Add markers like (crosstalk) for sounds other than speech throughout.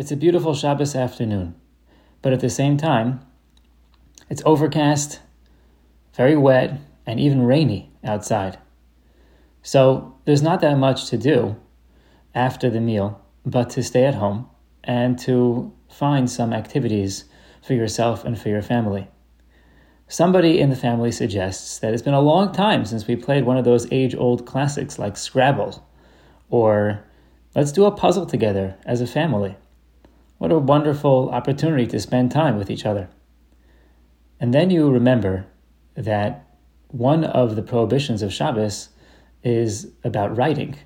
It's a beautiful Shabbos afternoon, but at the same time, it's overcast, very wet, and even rainy outside. So there's not that much to do after the meal, but to stay at home and to find some activities for yourself and for your family. Somebody in the family suggests that it's been a long time since we played one of those age old classics like Scrabble, or let's do a puzzle together as a family. What a wonderful opportunity to spend time with each other. And then you remember that one of the prohibitions of Shabbos is about writing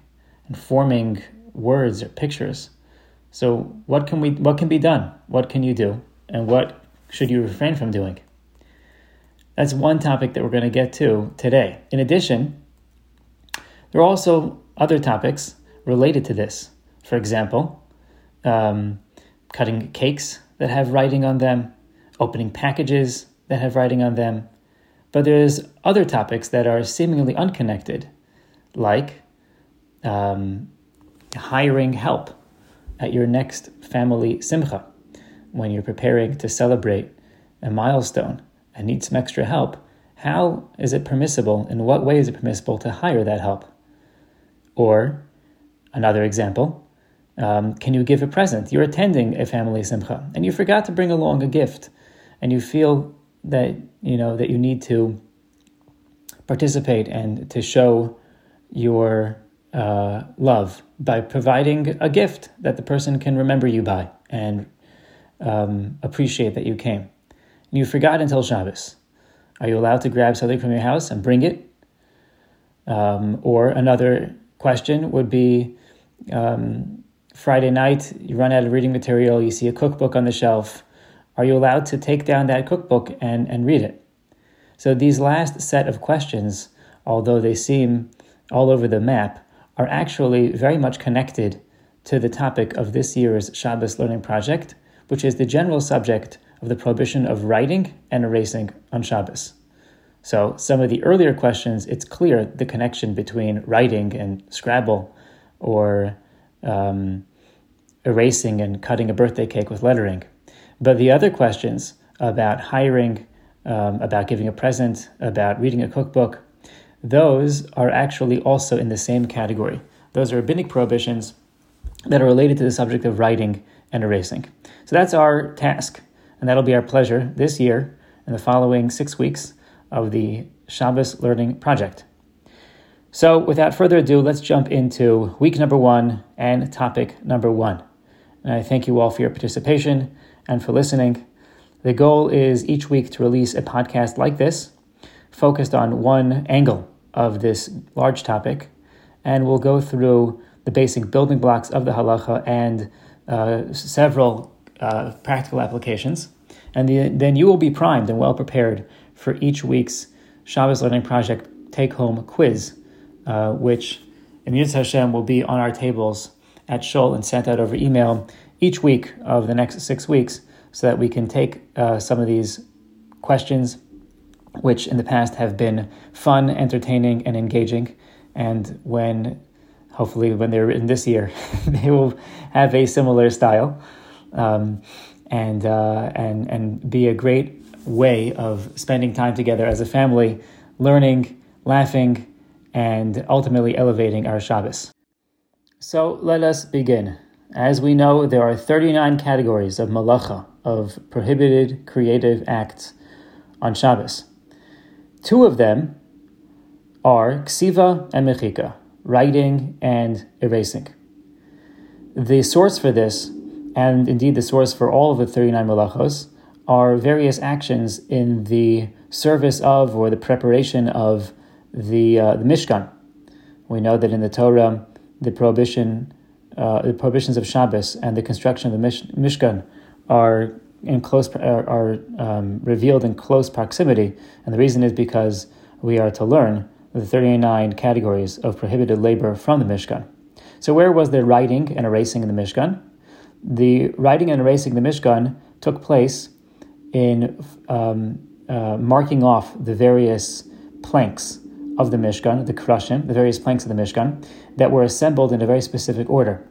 and forming words or pictures. So what can we what can be done? What can you do? And what should you refrain from doing? That's one topic that we're going to get to today. In addition, there are also other topics related to this. For example, um, cutting cakes that have writing on them, opening packages that have writing on them. But there's other topics that are seemingly unconnected, like um, hiring help at your next family simcha when you're preparing to celebrate a milestone and need some extra help. How is it permissible? In what way is it permissible to hire that help? Or another example, um, can you give a present? You're attending a family simcha and you forgot to bring along a gift, and you feel that you know that you need to participate and to show your uh, love by providing a gift that the person can remember you by and um, appreciate that you came. You forgot until Shabbos. Are you allowed to grab something from your house and bring it? Um, or another question would be um, Friday night, you run out of reading material, you see a cookbook on the shelf. Are you allowed to take down that cookbook and, and read it? So these last set of questions, although they seem all over the map, are actually very much connected to the topic of this year's Shabbos Learning Project, which is the general subject of the prohibition of writing and erasing on Shabbos. So, some of the earlier questions, it's clear the connection between writing and Scrabble or um, erasing and cutting a birthday cake with lettering. But the other questions about hiring, um, about giving a present, about reading a cookbook, those are actually also in the same category. Those are rabbinic prohibitions that are related to the subject of writing and erasing. So that's our task, and that'll be our pleasure this year and the following six weeks of the Shabbos Learning Project. So, without further ado, let's jump into week number one and topic number one. And I thank you all for your participation and for listening. The goal is each week to release a podcast like this, focused on one angle of this large topic, and we'll go through the basic building blocks of the halacha and uh, several uh, practical applications. And the, then you will be primed and well prepared for each week's Shabbos Learning Project take home quiz uh, which in Yud Hashem will be on our tables at Shul and sent out over email each week of the next six weeks so that we can take uh, some of these questions, which in the past have been fun, entertaining, and engaging. And when, hopefully, when they're written this year, (laughs) they will have a similar style um, and, uh, and, and be a great way of spending time together as a family, learning, laughing, and ultimately elevating our Shabbos. So let us begin. As we know, there are 39 categories of malacha, of prohibited creative acts on Shabbos. Two of them are ksiva and mechika, writing and erasing. The source for this, and indeed the source for all of the 39 malachos, are various actions in the service of or the preparation of the uh, the Mishkan. We know that in the Torah, the prohibition, uh, the prohibitions of Shabbos and the construction of the Mish- Mishkan are in close are, are um, revealed in close proximity, and the reason is because we are to learn the 39 categories of prohibited labor from the Mishkan. So, where was the writing and erasing in the Mishkan? The writing and erasing the Mishkan took place in um, uh, marking off the various planks of the Mishkan, the Krashim, the various planks of the Mishkan, that were assembled in a very specific order.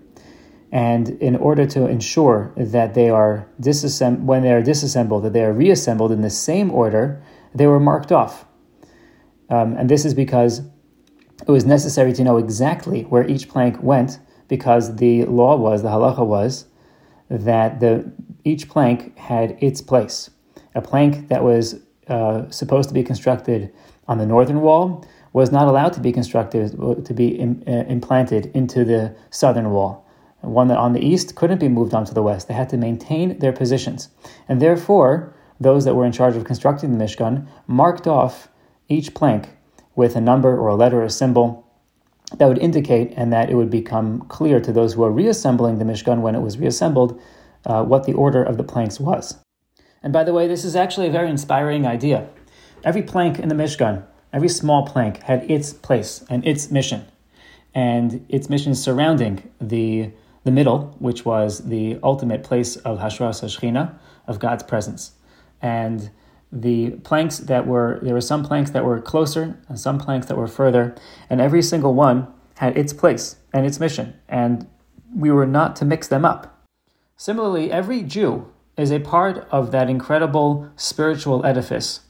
And in order to ensure that they are disassembled, when they are disassembled, that they are reassembled in the same order, they were marked off. Um, and this is because it was necessary to know exactly where each plank went, because the law was, the halacha was, that the each plank had its place. A plank that was uh, supposed to be constructed on the northern wall was not allowed to be constructed to be Im, uh, implanted into the southern wall. One that on the east couldn't be moved onto the west. They had to maintain their positions, and therefore those that were in charge of constructing the Mishkan marked off each plank with a number or a letter or a symbol that would indicate and that it would become clear to those who are reassembling the Mishkan when it was reassembled uh, what the order of the planks was. And by the way, this is actually a very inspiring idea. Every plank in the Mishkan, every small plank, had its place and its mission. And its mission surrounding the, the middle, which was the ultimate place of Hashras Hashchina, of God's presence. And the planks that were, there were some planks that were closer and some planks that were further, and every single one had its place and its mission. And we were not to mix them up. Similarly, every Jew is a part of that incredible spiritual edifice.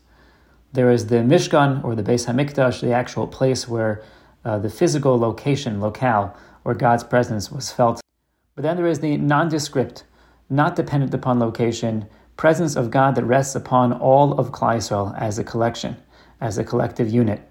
There is the Mishkan or the Beis Hamikdash, the actual place where uh, the physical location, locale, where God's presence was felt. But then there is the nondescript, not dependent upon location, presence of God that rests upon all of Yisrael as a collection, as a collective unit.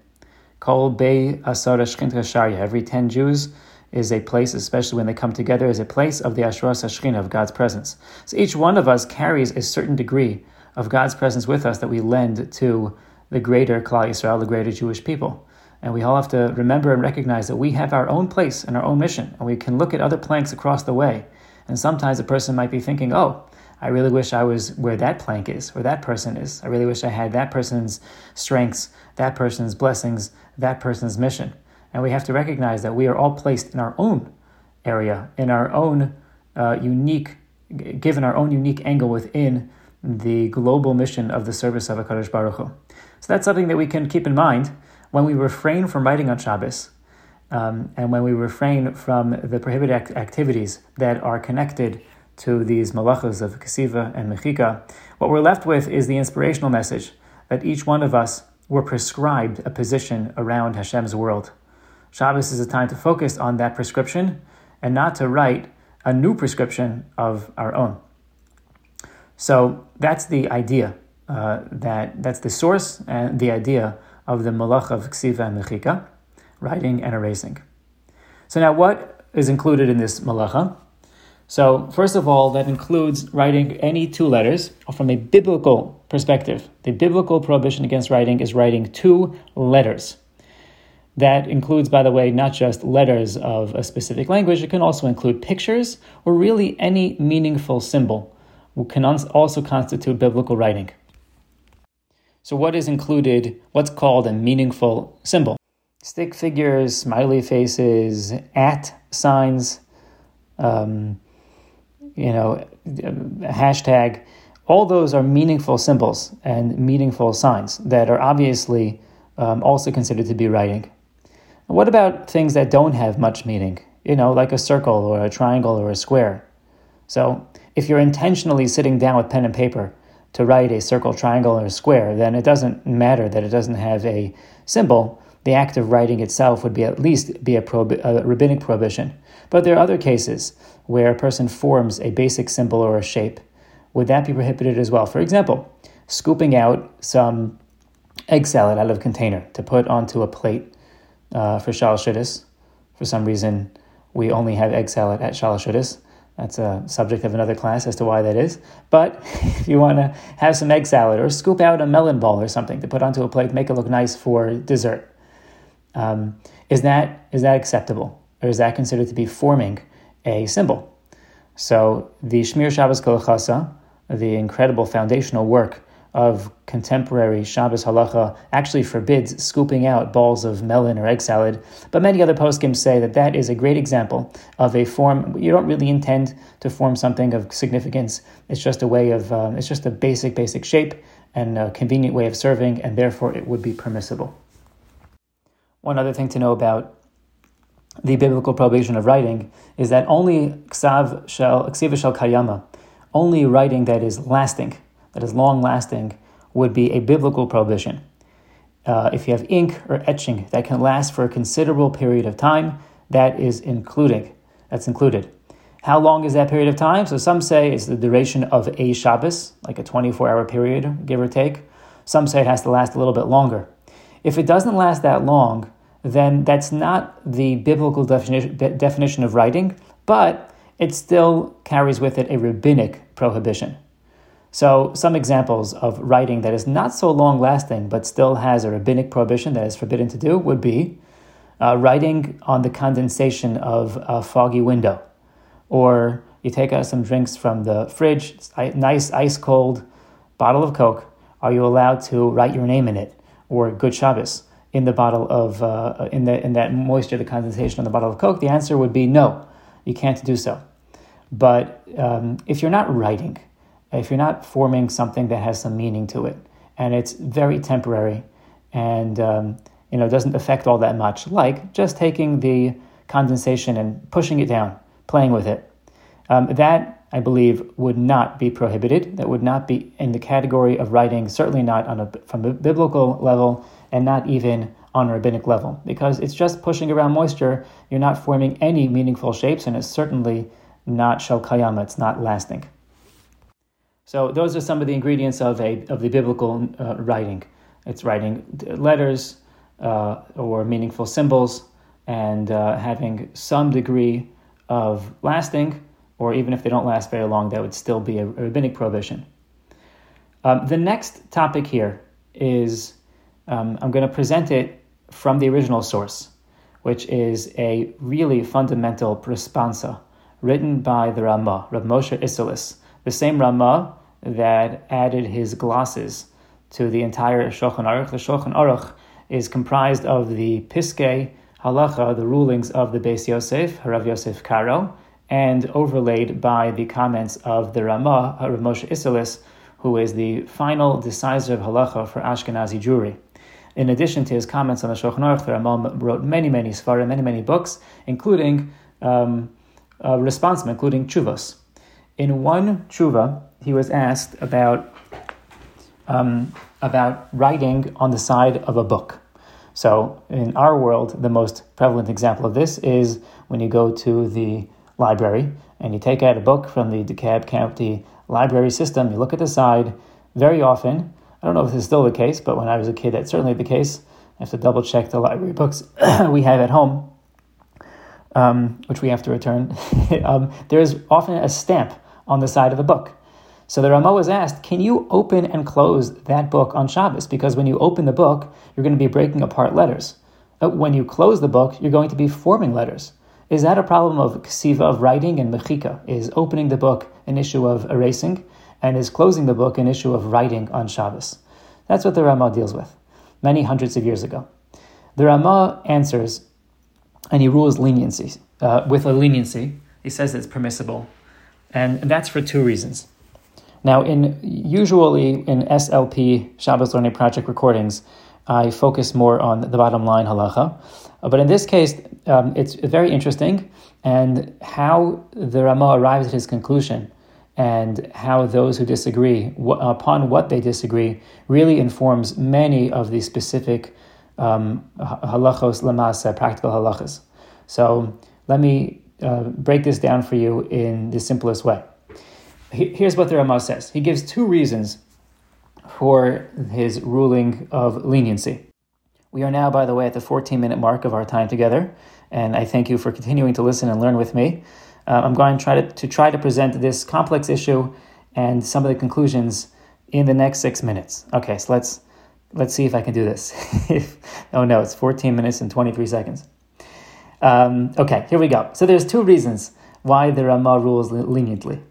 Kol Bei Asara Shchinta Every ten Jews is a place, especially when they come together, is a place of the Ashras Hashchina, of God's presence. So each one of us carries a certain degree of God's presence with us that we lend to the greater Klal Yisrael, the greater Jewish people. And we all have to remember and recognize that we have our own place and our own mission, and we can look at other planks across the way. And sometimes a person might be thinking, oh, I really wish I was where that plank is, where that person is. I really wish I had that person's strengths, that person's blessings, that person's mission. And we have to recognize that we are all placed in our own area, in our own uh, unique, given our own unique angle within the global mission of the service of HaKadosh Baruch Hu. So that's something that we can keep in mind when we refrain from writing on Shabbos um, and when we refrain from the prohibited act- activities that are connected to these malachas of Kesiva and Mechika. What we're left with is the inspirational message that each one of us were prescribed a position around Hashem's world. Shabbos is a time to focus on that prescription and not to write a new prescription of our own. So that's the idea. Uh, that that's the source and the idea of the malach of ksiva and mechika, writing and erasing. So now, what is included in this malacha? So first of all, that includes writing any two letters from a biblical perspective. The biblical prohibition against writing is writing two letters. That includes, by the way, not just letters of a specific language, it can also include pictures or really any meaningful symbol which can also constitute biblical writing. So, what is included, what's called a meaningful symbol? Stick figures, smiley faces, at signs, um, you know, hashtag, all those are meaningful symbols and meaningful signs that are obviously um, also considered to be writing. What about things that don't have much meaning? You know, like a circle or a triangle or a square. So, if you're intentionally sitting down with pen and paper to write a circle, triangle, or a square, then it doesn't matter that it doesn't have a symbol. The act of writing itself would be at least be a, a rabbinic prohibition. But there are other cases where a person forms a basic symbol or a shape. Would that be prohibited as well? For example, scooping out some egg salad out of a container to put onto a plate uh, for Shalosh For some reason, we only have egg salad at Shalosh That's a subject of another class as to why that is. But (laughs) if you want to have some egg salad or scoop out a melon ball or something to put onto a plate, make it look nice for dessert, um, is that is that acceptable, or is that considered to be forming a symbol? So the Shemiras Shabbos Kehilchasa, the incredible foundational work of contemporary Shabbos halacha actually forbids scooping out balls of melon or egg salad, but many other poskim say that that is a great example of a form. You don't really intend to form something of significance. It's just a way of, um, it's just a basic, basic shape and a convenient way of serving, and therefore it would be permissible. One other thing to know about the biblical prohibition of writing is that only ksav shel ksiva shel kayama, only writing that is lasting, that is long lasting, would be a biblical prohibition. Uh, if you have ink or etching that can last for a considerable period of time, that is including. That's included. How long is that period of time? So some say it's the duration of a Shabbos, like a 24 hour period, give or take. Some say it has to last a little bit longer. If it doesn't last that long, then that's not the biblical definition, definition of writing, but it still carries with it a rabbinic prohibition. So, some examples of writing that is not so long lasting but still has a rabbinic prohibition that is forbidden to do would be uh, writing on the condensation of a foggy window. Or you take out some drinks from the fridge, nice ice cold bottle of Coke. Are you allowed to write your name in it? Or Good Shabbos in the bottle of, uh, in, the, in that moisture, the condensation on the bottle of Coke? The answer would be no, you can't do so. But um, if you're not writing, if you're not forming something that has some meaning to it, and it's very temporary, and um, you know doesn't affect all that much, like just taking the condensation and pushing it down, playing with it, um, that I believe would not be prohibited. That would not be in the category of writing. Certainly not on a from a biblical level, and not even on a rabbinic level, because it's just pushing around moisture. You're not forming any meaningful shapes, and it's certainly not shel kayama. It's not lasting. So those are some of the ingredients of a of the biblical uh, writing. It's writing letters uh, or meaningful symbols, and uh, having some degree of lasting, or even if they don't last very long, that would still be a rabbinic prohibition. Um, the next topic here is um, I'm going to present it from the original source, which is a really fundamental responsa written by the Ramah, Rav Moshe Isserles the same Rama that added his glosses to the entire Shulchan Aruch. The Shulchan Aruch is comprised of the Piskei Halacha, the rulings of the Beis Yosef, Harav Yosef Karo, and overlaid by the comments of the Rama, Rav Moshe Isserles, who is the final decisive halacha for Ashkenazi Jewry. In addition to his comments on the Shulchan Aruch, the Ramah wrote many, many svarim, many, many books, including um, uh, response, including tshuvos. In one tshuva, he was asked about um, about writing on the side of a book. So, in our world, the most prevalent example of this is when you go to the library and you take out a book from the DeKalb County library system, you look at the side. Very often, I don't know if this is still the case, but when I was a kid, that's certainly the case. I have to double check the library books (coughs) we have at home, um, which we have to return. (laughs) um, there is often a stamp on the side of the book. So the Ramah was asked, can you open and close that book on Shabbos? Because when you open the book, you're going to be breaking apart letters. Uh, when you close the book, you're going to be forming letters. Is that a problem of ksiva, of writing, and mechika? Is opening the book an issue of erasing, and is closing the book an issue of writing on Shabbos? That's what the Ramah deals with, many hundreds of years ago. The Ramah answers, and he rules leniency. Uh, with a leniency, he says it's permissible and that's for two reasons. Now, in usually in SLP Shabbos Learning Project recordings, I focus more on the bottom line halacha, but in this case, um, it's very interesting, and how the Rama arrives at his conclusion, and how those who disagree, wh- upon what they disagree, really informs many of the specific um, halachos lamasa, practical halachas. So let me uh, break this down for you in the simplest way. Here's what the Ramah says. He gives two reasons for his ruling of leniency. We are now, by the way, at the 14 minute mark of our time together, and I thank you for continuing to listen and learn with me. Uh, I'm going to try to, to try to present this complex issue and some of the conclusions in the next six minutes. Okay, so let's let's see if I can do this. (laughs) oh no, it's 14 minutes and 23 seconds. Um, okay, here we go. So there's two reasons why the Ramah rules leniently.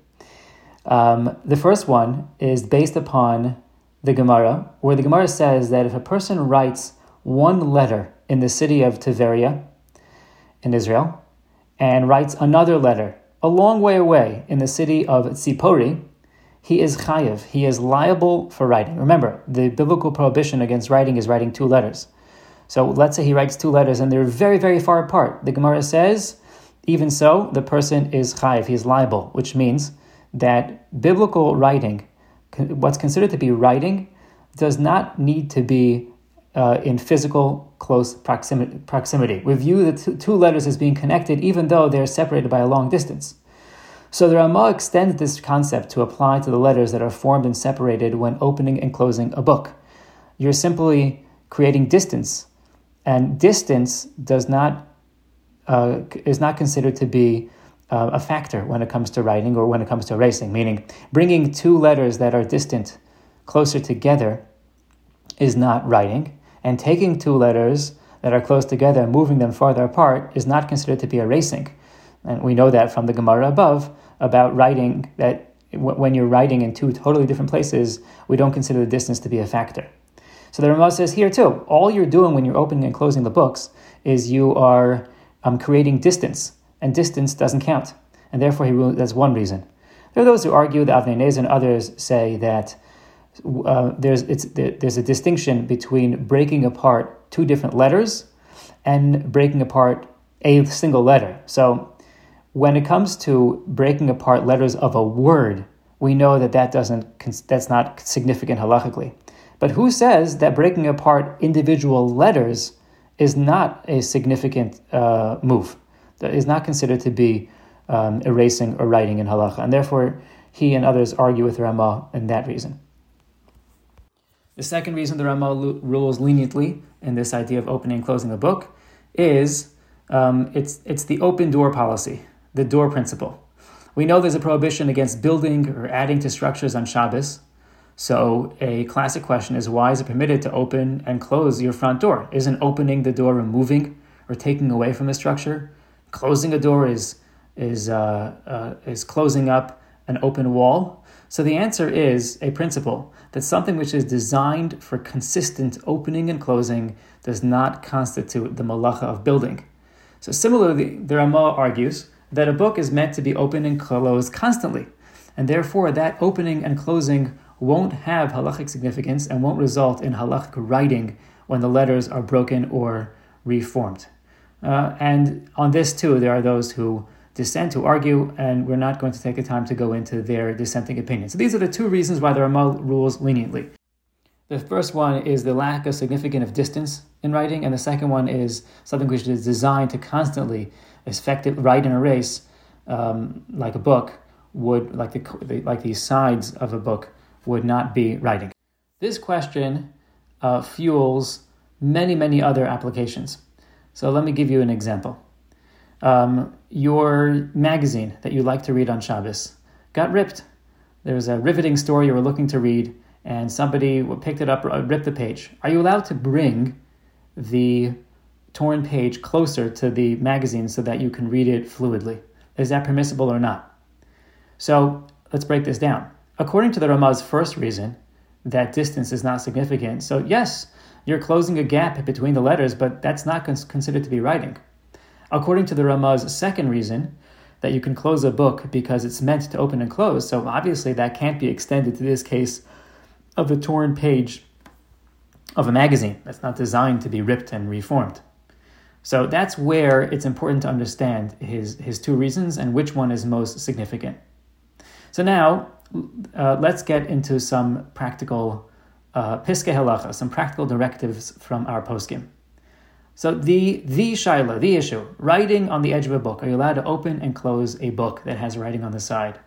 Um, the first one is based upon the Gemara, where the Gemara says that if a person writes one letter in the city of Tiberia in Israel and writes another letter a long way away in the city of Tzipori, he is chayiv. He is liable for writing. Remember, the biblical prohibition against writing is writing two letters. So let's say he writes two letters and they're very, very far apart. The Gemara says, even so, the person is chayiv, he's liable, which means that biblical writing, what's considered to be writing, does not need to be uh, in physical close proximity, proximity. We view the two letters as being connected even though they're separated by a long distance. So the Ramah extends this concept to apply to the letters that are formed and separated when opening and closing a book. You're simply creating distance, and distance does not uh, is not considered to be uh, a factor when it comes to writing or when it comes to erasing. Meaning, bringing two letters that are distant closer together is not writing, and taking two letters that are close together and moving them farther apart is not considered to be erasing. And we know that from the Gemara above about writing that when you're writing in two totally different places, we don't consider the distance to be a factor. So the Ramah says here too, all you're doing when you're opening and closing the books is you are um, creating distance, and distance doesn't count. And therefore, he that's one reason. There are those who argue, the Avnei and others say that uh, there's, there's a distinction between breaking apart two different letters and breaking apart a single letter. So when it comes to breaking apart letters of a word, we know that that doesn't that's not significant halachically. But who says that breaking apart individual letters is not a significant uh, move? That is not considered to be um, erasing or writing in halacha, and therefore he and others argue with Ramah in that reason. The second reason the Ramah rules leniently in this idea of opening and closing a book is um, it's it's the open door policy the door principle. We know there's a prohibition against building or adding to structures on Shabbos. So, a classic question is why is it permitted to open and close your front door? Isn't opening the door removing or taking away from the structure? Closing a door is, is, uh, uh, is closing up an open wall. So, the answer is a principle that something which is designed for consistent opening and closing does not constitute the malacha of building. So, similarly, the Ramah argues that a book is meant to be open and closed constantly, and therefore that opening and closing won't have halachic significance and won't result in halachic writing when the letters are broken or reformed. Uh, and on this too, there are those who dissent, who argue, and we're not going to take the time to go into their dissenting opinions. So these are the two reasons why the Ramah rules leniently. The first one is the lack of significance of distance in writing, and the second one is something which is designed to constantly effective write and erase, um, like a book would like the, like the sides of a book would not be writing. This question uh, fuels many many other applications. So let me give you an example. Um, your magazine that you like to read on Shabbos got ripped. There was a riveting story you were looking to read, and somebody picked it up, uh, ripped the page. Are you allowed to bring the torn page closer to the magazine so that you can read it fluidly. Is that permissible or not? So let's break this down. According to the Ramah's first reason, that distance is not significant. So, yes, you're closing a gap between the letters, but that's not considered to be writing. According to the Ramah's second reason, that you can close a book because it's meant to open and close, so obviously that can't be extended to this case of the torn page of a magazine that's not designed to be ripped and reformed. So that's where it's important to understand his, his two reasons and which one is most significant. So now uh, let's get into some practical uh, halacha, some practical directives from our poskim. So the the shaila, the issue, writing on the edge of a book. Are you allowed to open and close a book that has writing on the side?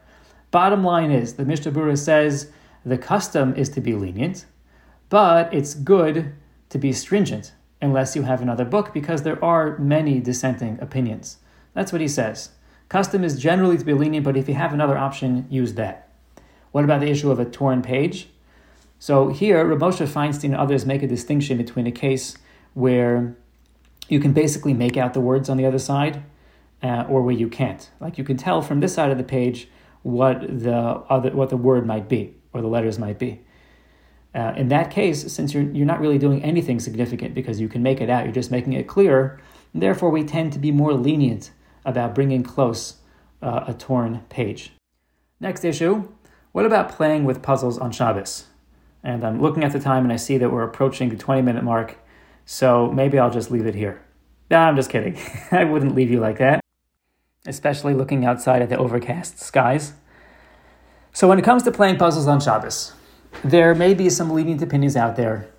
Bottom line is the Mishnah Berurah says the custom is to be lenient, but it's good to be stringent unless you have another book, because there are many dissenting opinions. That's what he says. Custom is generally to be lenient, but if you have another option, use that. What about the issue of a torn page? So here, Rav Moshe Feinstein and others make a distinction between a case where you can basically make out the words on the other side, uh, or where you can't. Like you can tell from this side of the page what the other what the word might be or the letters might be. Uh, in that case, since you're, you're not really doing anything significant because you can make it out, you're just making it clearer, therefore we tend to be more lenient about bringing close uh, a torn page. Next issue what about playing with puzzles on Shabbos? And I'm looking at the time and I see that we're approaching the 20 minute mark, So maybe I'll just leave it here. No, I'm just kidding. (laughs) I wouldn't leave you like that, especially looking outside at the overcast skies. So when it comes to playing puzzles on Shabbos, there may be some lenient opinions out there.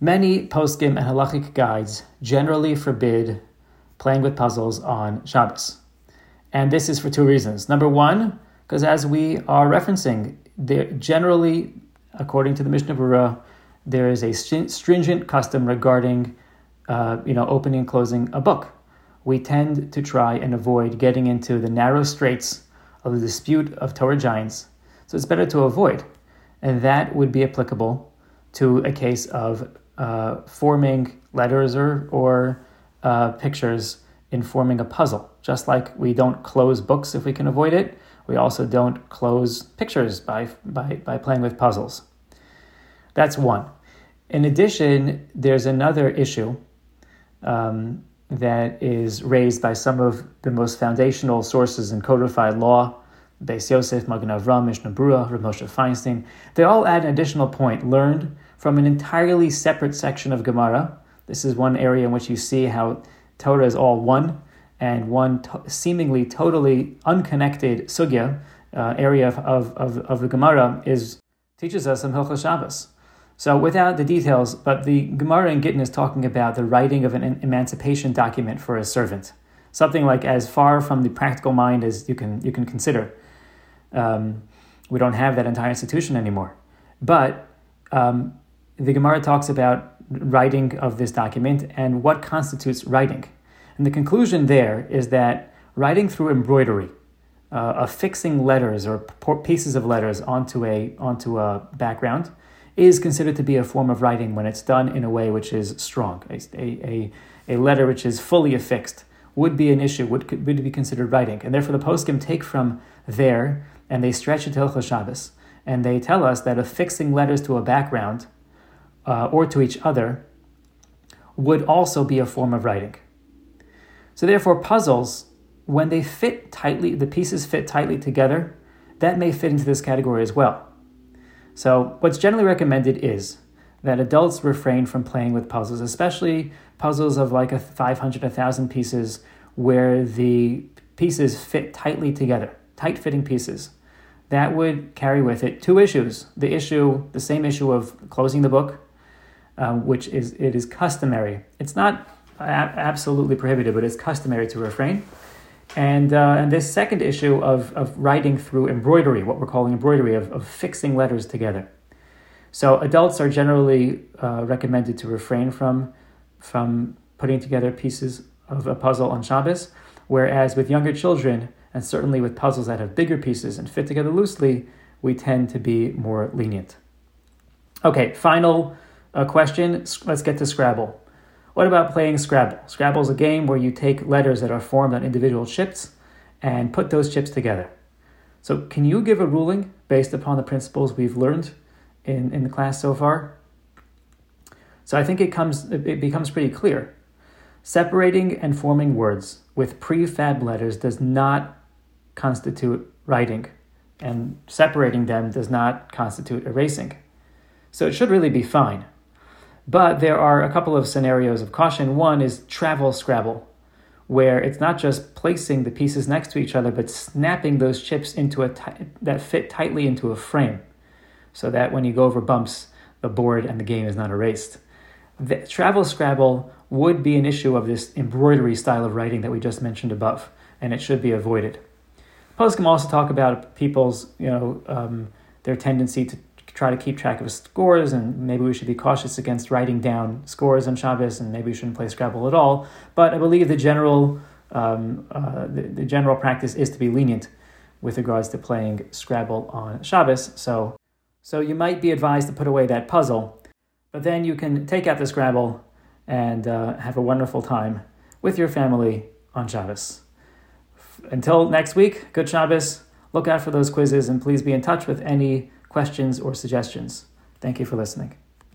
Many poskim and halachic guides generally forbid playing with puzzles on Shabbos. And this is for two reasons. Number one, because as we are referencing, there generally, according to the Mishnah Berurah, there is a stringent custom regarding, uh, you know, opening and closing a book. We tend to try and avoid getting into the narrow straits of the dispute of Torah giants, so it's better to avoid, and that would be applicable to a case of uh, forming letters or or uh, pictures in forming a puzzle. Just like we don't close books if we can avoid it, we also don't close pictures by, by, by playing with puzzles. That's one. In addition, there's another issue um, that is raised by some of the most foundational sources in codified law, Beis Yosef, Magen Avram, Mishnah Berurah, Rav Moshe Feinstein. They all add an additional point learned from an entirely separate section of Gemara. This is one area in which you see how Torah is all one, and one to- seemingly totally unconnected sugya uh, area of, of, of the Gemara is teaches us in Hilchos Shabbos. So without the details, but the Gemara in Gittin is talking about the writing of an emancipation document for a servant, something like as far from the practical mind as you can you can consider. Um, we don't have that entire institution anymore, but um, the Gemara talks about writing of this document and what constitutes writing. And the conclusion there is that writing through embroidery, uh, affixing letters or pieces of letters onto a onto a background, is considered to be a form of writing when it's done in a way which is strong. A, a, a letter which is fully affixed would be an issue, would, would be considered writing. And therefore, the poskim take from there and they stretch it to Hilchos Shabbos. And they tell us that affixing letters to a background uh, or to each other would also be a form of writing. So, therefore, puzzles, when they fit tightly, the pieces fit tightly together, that may fit into this category as well. So, what's generally recommended is that adults refrain from playing with puzzles, especially puzzles of like a 500, 1,000 pieces where the pieces fit tightly together, tight fitting pieces. That would carry with it two issues. The issue, the same issue of closing the book, um, which is it is customary. It's not absolutely prohibited, but it's customary to refrain. And, uh, and this second issue of, of writing through embroidery, what we're calling embroidery, of, of fixing letters together. So adults are generally uh, recommended to refrain from, from putting together pieces of a puzzle on Shabbos, whereas with younger children, and certainly with puzzles that have bigger pieces and fit together loosely, we tend to be more lenient. Okay, final uh, question. Let's get to Scrabble. What about playing Scrabble? Scrabble is a game where you take letters that are formed on individual chips and put those chips together. So, can you give a ruling based upon the principles we've learned in, in the class so far? So, I think it comes it becomes pretty clear. Separating and forming words with prefab letters does not constitute writing, and separating them does not constitute erasing. So, it should really be fine. But there are a couple of scenarios of caution. One is travel Scrabble, where it's not just placing the pieces next to each other, but snapping those chips into a t- that fit tightly into a frame, so that when you go over bumps, the board and the game is not erased. The travel Scrabble would be an issue of this embroidery style of writing that we just mentioned above, and it should be avoided. Poskim also talk about people's, you know, um, their tendency to try to keep track of scores, and maybe we should be cautious against writing down scores on Shabbos, and maybe we shouldn't play Scrabble at all. But I believe the general um, uh, the, the general practice is to be lenient with regards to playing Scrabble on Shabbos. So, so you might be advised to put away that puzzle, but then you can take out the Scrabble and uh, have a wonderful time with your family on Shabbos. Until next week, good Shabbos. Look out for those quizzes and please be in touch with any questions or suggestions. Thank you for listening.